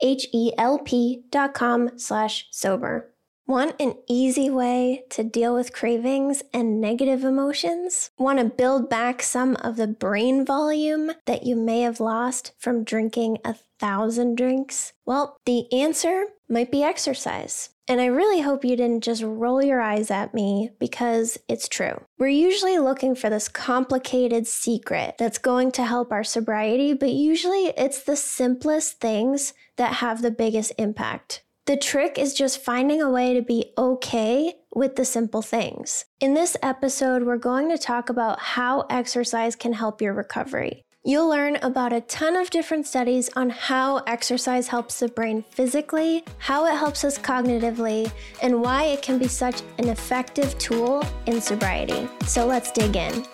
H-E-L-P dot com slash sober. Want an easy way to deal with cravings and negative emotions? Want to build back some of the brain volume that you may have lost from drinking a thousand drinks? Well, the answer might be exercise. And I really hope you didn't just roll your eyes at me because it's true. We're usually looking for this complicated secret that's going to help our sobriety, but usually it's the simplest things that have the biggest impact. The trick is just finding a way to be okay with the simple things. In this episode, we're going to talk about how exercise can help your recovery. You'll learn about a ton of different studies on how exercise helps the brain physically, how it helps us cognitively, and why it can be such an effective tool in sobriety. So let's dig in.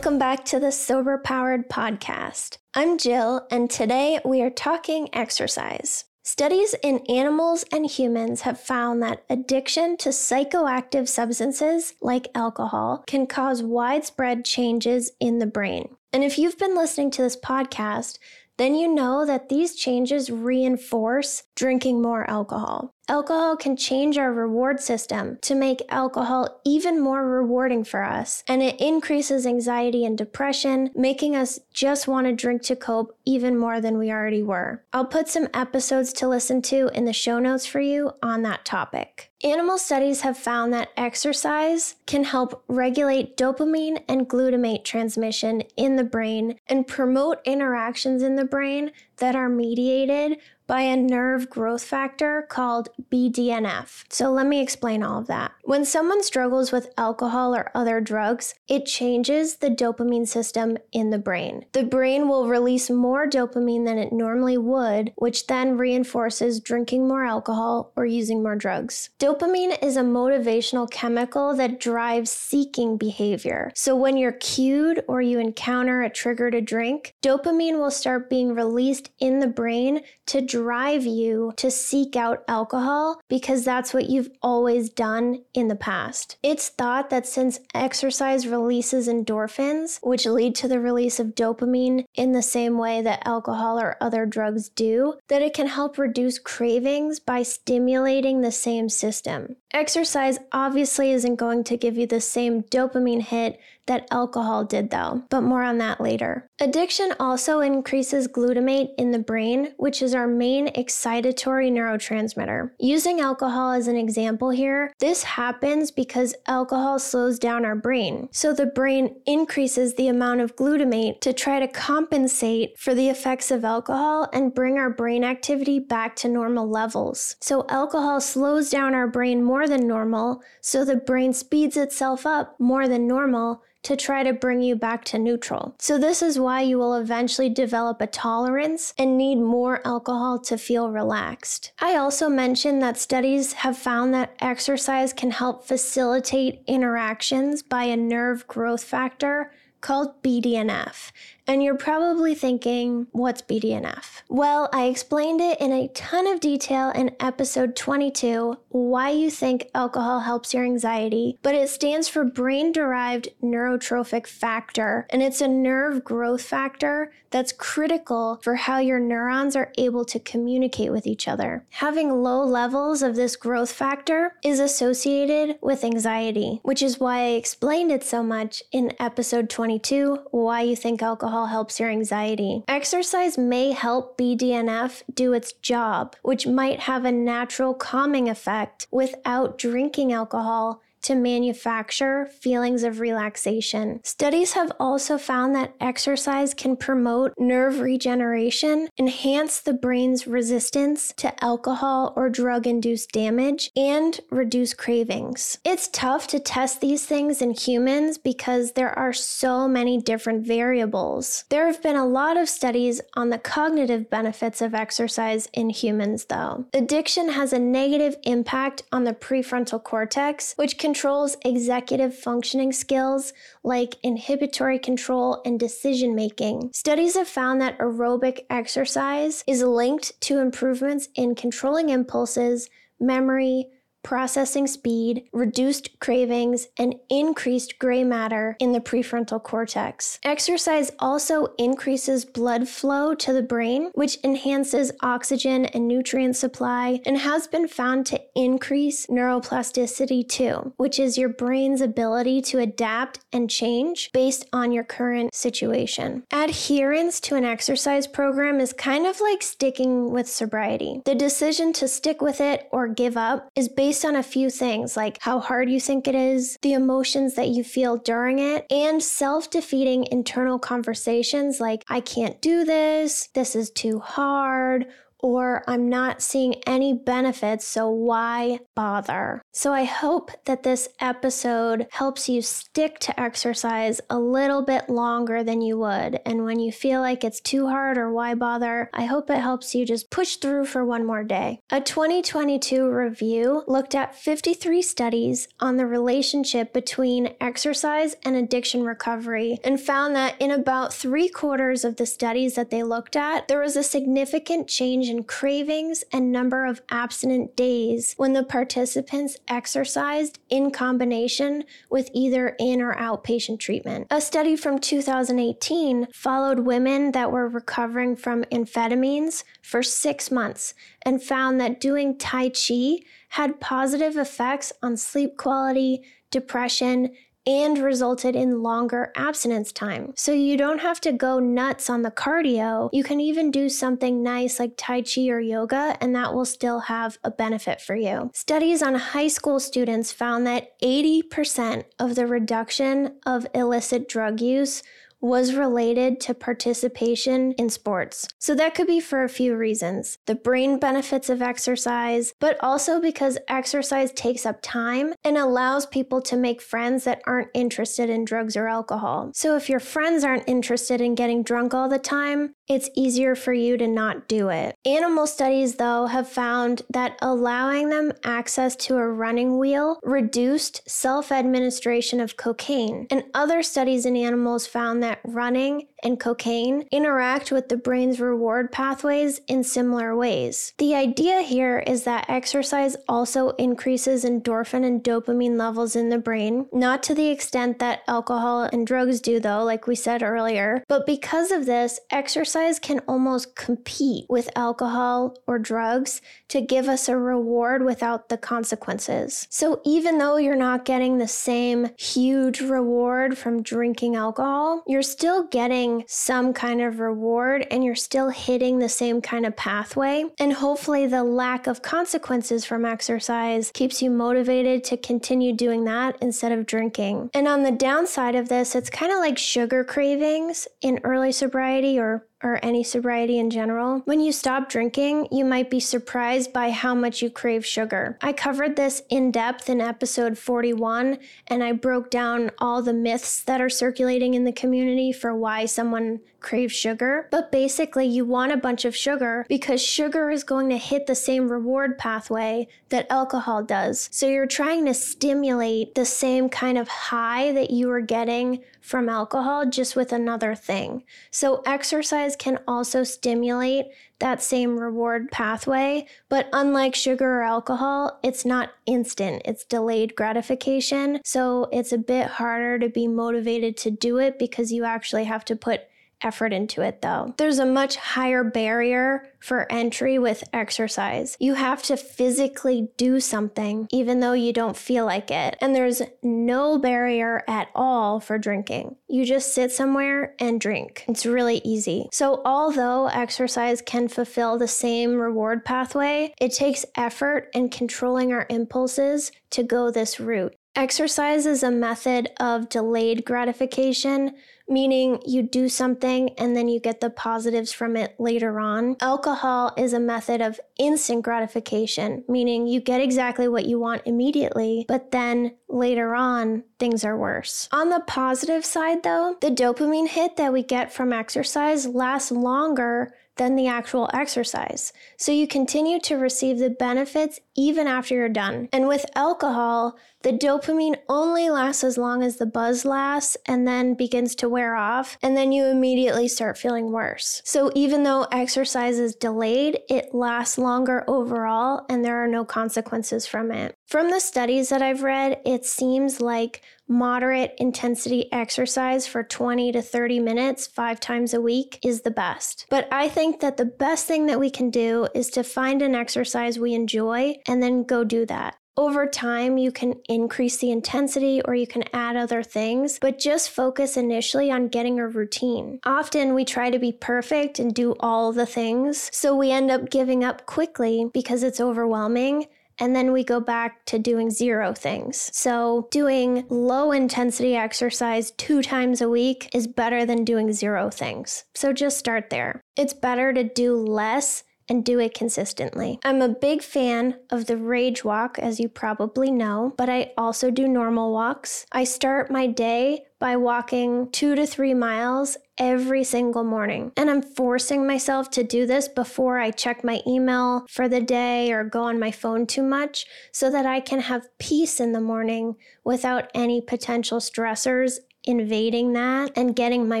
Welcome back to the Sober Powered Podcast. I'm Jill, and today we are talking exercise. Studies in animals and humans have found that addiction to psychoactive substances like alcohol can cause widespread changes in the brain. And if you've been listening to this podcast, then you know that these changes reinforce drinking more alcohol. Alcohol can change our reward system to make alcohol even more rewarding for us, and it increases anxiety and depression, making us just want to drink to cope even more than we already were. I'll put some episodes to listen to in the show notes for you on that topic. Animal studies have found that exercise can help regulate dopamine and glutamate transmission in the brain and promote interactions in the brain that are mediated by a nerve growth factor called BDNF. So let me explain all of that. When someone struggles with alcohol or other drugs, it changes the dopamine system in the brain. The brain will release more dopamine than it normally would, which then reinforces drinking more alcohol or using more drugs. Dopamine is a motivational chemical that drives seeking behavior. So when you're cued or you encounter a trigger to drink, dopamine will start being released in the brain to drive you to seek out alcohol because that's what you've always done in the past. It's thought that since exercise releases endorphins, which lead to the release of dopamine in the same way that alcohol or other drugs do, that it can help reduce cravings by stimulating the same system. Exercise obviously isn't going to give you the same dopamine hit that alcohol did, though, but more on that later. Addiction also increases glutamate in the brain, which is our main excitatory neurotransmitter. Using alcohol as an example here, this happens because alcohol slows down our brain. So the brain increases the amount of glutamate to try to compensate for the effects of alcohol and bring our brain activity back to normal levels. So alcohol slows down our brain more than normal, so the brain speeds itself up more than normal to try to bring you back to neutral. So, this is why you will eventually develop a tolerance and need more alcohol to feel relaxed. I also mentioned that studies have found that exercise can help facilitate interactions by a nerve growth factor called BDNF. And you're probably thinking, what's BDNF? Well, I explained it in a ton of detail in episode 22 why you think alcohol helps your anxiety, but it stands for brain derived neurotrophic factor, and it's a nerve growth factor that's critical for how your neurons are able to communicate with each other. Having low levels of this growth factor is associated with anxiety, which is why I explained it so much in episode 22 why you think alcohol helps your anxiety. Exercise may help BDNF do its job, which might have a natural calming effect without drinking alcohol to manufacture feelings of relaxation. Studies have also found that exercise can promote nerve regeneration, enhance the brain's resistance to alcohol or drug induced damage, and reduce cravings. It's tough to test these things in humans because there are so many different variables. There have been a lot of studies on the cognitive benefits of exercise in humans, though. Addiction has a negative impact on the prefrontal cortex, which can controls executive functioning skills like inhibitory control and decision making. Studies have found that aerobic exercise is linked to improvements in controlling impulses, memory, processing speed, reduced cravings, and increased gray matter in the prefrontal cortex. Exercise also increases blood flow to the brain, which enhances oxygen and nutrient supply, and has been found to increase neuroplasticity too, which is your brain's ability to adapt and change based on your current situation. Adherence to an exercise program is kind of like sticking with sobriety. The decision to stick with it or give up is based based on a few things like how hard you think it is, the emotions that you feel during it, and self defeating internal conversations like, I can't do this, this is too hard, or I'm not seeing any benefits, so why bother? So I hope that this episode helps you stick to exercise a little bit longer than you would. And when you feel like it's too hard or why bother, I hope it helps you just push through for one more day. A 2022 review looked at 53 studies on the relationship between exercise and addiction recovery and found that in about three quarters of the studies that they looked at, there was a significant change in cravings and number of abstinent days when the participants exercised in combination with either in or outpatient treatment. A study from 2018 followed women that were recovering from amphetamines for six months and found that doing Tai Chi had positive effects on sleep quality, depression, and resulted in longer abstinence time. So you don't have to go nuts on the cardio. You can even do something nice like Tai Chi or yoga, and that will still have a benefit for you. Studies on high school students found that 80% of the reduction of illicit drug use was related to participation in sports. So that could be for a few reasons the brain benefits of exercise, but also because exercise takes up time and allows people to make friends that aren't interested in drugs or alcohol. So if your friends aren't interested in getting drunk all the time, it's easier for you to not do it. Animal studies, though, have found that allowing them access to a running wheel reduced self administration of cocaine. And other studies in animals found that running and cocaine interact with the brain's reward pathways in similar ways. The idea here is that exercise also increases endorphin and dopamine levels in the brain, not to the extent that alcohol and drugs do, though, like we said earlier, but because of this, exercise can almost compete with alcohol or drugs to give us a reward without the consequences. So even though you're not getting the same huge reward from drinking alcohol, you're still getting getting some kind of reward and you're still hitting the same kind of pathway. And hopefully, the lack of consequences from exercise keeps you motivated to continue doing that instead of drinking. And on the downside of this, it's kind of like sugar cravings in early sobriety or or any sobriety in general, when you stop drinking, you might be surprised by how much you crave sugar. I covered this in depth in episode 41, and I broke down all the myths that are circulating in the community for why someone craves sugar. But basically, you want a bunch of sugar because sugar is going to hit the same reward pathway that alcohol does. So you're trying to stimulate the same kind of high that you were getting from alcohol just with another thing. So, exercise can also stimulate that same reward pathway, but unlike sugar or alcohol, it's not instant, it's delayed gratification. So, it's a bit harder to be motivated to do it because you actually have to put effort into it though. There's a much higher barrier for entry with exercise. You have to physically do something even though you don't feel like it. And there's no barrier at all for drinking. You just sit somewhere and drink. It's really easy. So, although exercise can fulfill the same reward pathway, it takes effort and controlling our impulses to go this route. Exercise is a method of delayed gratification meaning you do something and then you get the positives from it later on. Alcohol is a method of instant gratification, meaning you get exactly what you want immediately, but then later on, things are worse. On the positive side, though, the dopamine hit that we get from exercise lasts longer than the actual exercise. So you continue to receive the benefits even after you're done. And with alcohol, the dopamine only lasts as long as the buzz lasts and then begins to wear off, and then you immediately start feeling worse. So even though exercise is delayed, it lasts longer overall and there are no consequences from it. From the studies that I've read, it seems like moderate intensity exercise for 20 to 30 minutes five times a week is the best. But I think that the best thing that we can do is to find an exercise we enjoy and then go do that. Over time, you can increase the intensity or you can add other things, but just focus initially on getting a routine. Often we try to be perfect and do all the things, so we end up giving up quickly because it's overwhelming and then we go back to doing zero things. So, doing low intensity exercise two times a week is better than doing zero things. So, just start there. It's better to do less and do it consistently. I'm a big fan of the rage walk, as you probably know, but I also do normal walks. I start my day by walking two to three miles every single morning. And I'm forcing myself to do this before I check my email for the day or go on my phone too much so that I can have peace in the morning without any potential stressors invading that and getting my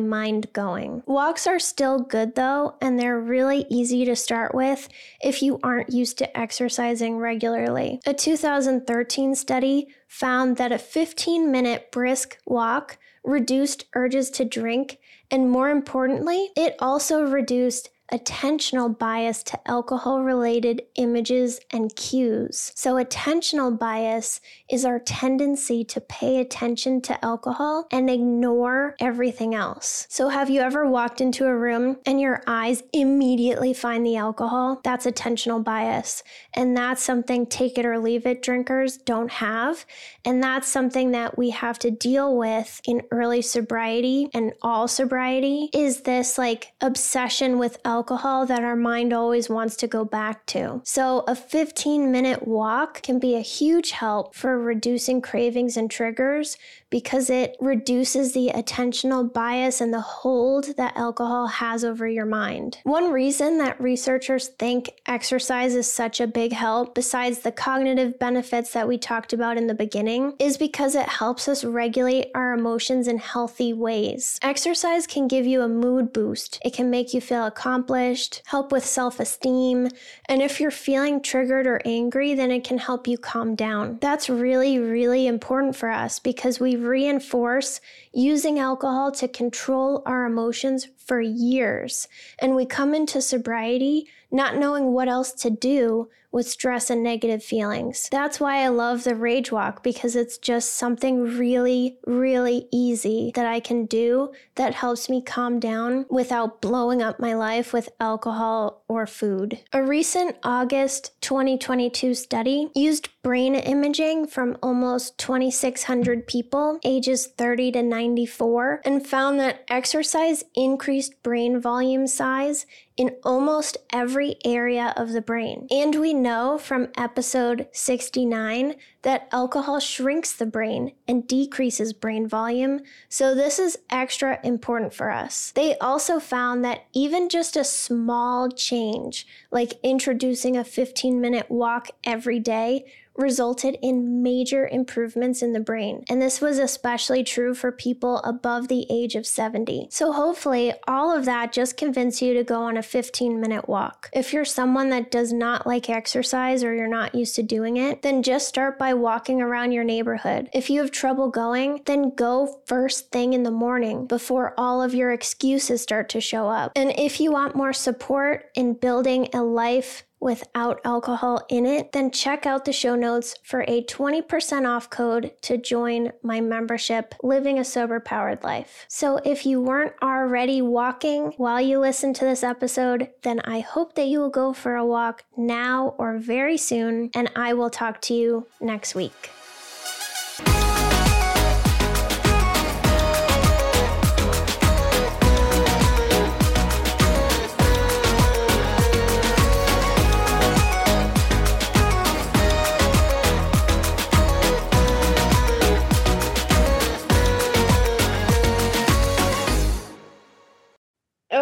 mind going. Walks are still good though, and they're really easy to start with if you aren't used to exercising regularly. A 2013 study found that a 15 minute brisk walk reduced urges to drink, and more importantly, it also reduced attentional bias to alcohol related images and cues. So, attentional bias is our tendency to pay attention to alcohol and ignore everything else. So, have you ever walked into a room and your eyes immediately find the alcohol? That's attentional bias. And that's something take it or leave it drinkers don't have. And that's something that we have to deal with in early sobriety and all sobriety is this like obsession with alcohol alcohol that our mind always wants to go back to. So, a 15 minute walk can be a huge help for reducing cravings and triggers because it reduces the attentional bias and the hold that alcohol has over your mind. One reason that researchers think exercise is such a big help, besides the cognitive benefits that we talked about in the beginning, is because it helps us regulate our emotions in healthy ways. Exercise can give you a mood boost, it can make you feel accomplished, help with self esteem, and if you're feeling triggered or angry, then it can help you calm down. That's really, really important for us because we reinforce using alcohol to control our emotions for years. And we come into sobriety not knowing what else to do with stress and negative feelings. That's why I love the Rage Walk because it's just something really, really easy that I can do that helps me calm down without blowing up my life with alcohol or food. A recent August 2022 study used brain imaging from almost 2,600 people ages 30 to 94 and found that exercise increased brain volume size in almost every area of the brain. And we know from episode 69 that alcohol shrinks the brain and decreases brain volume, so this is extra important for us. They also found that even just a small change, like introducing a 15 minute walk every day, resulted in major improvements in the brain. And this was especially true for people above the age of 70. So hopefully, all of that just convinced you to go on a 15 minute walk. If you're someone that does not like exercise or you're not used to doing it, then just start by walking around your neighborhood. If you have trouble going, then go first thing in the morning before all of your excuses start to show up. And if you want more support in building a life without alcohol in it, then check out the show notes for a 20% off code to join my membership, Living a Sober Powered Life. So if you weren't already walking while you listen to this episode, then I hope that you will go for a walk now or very soon, and I will talk to you next week.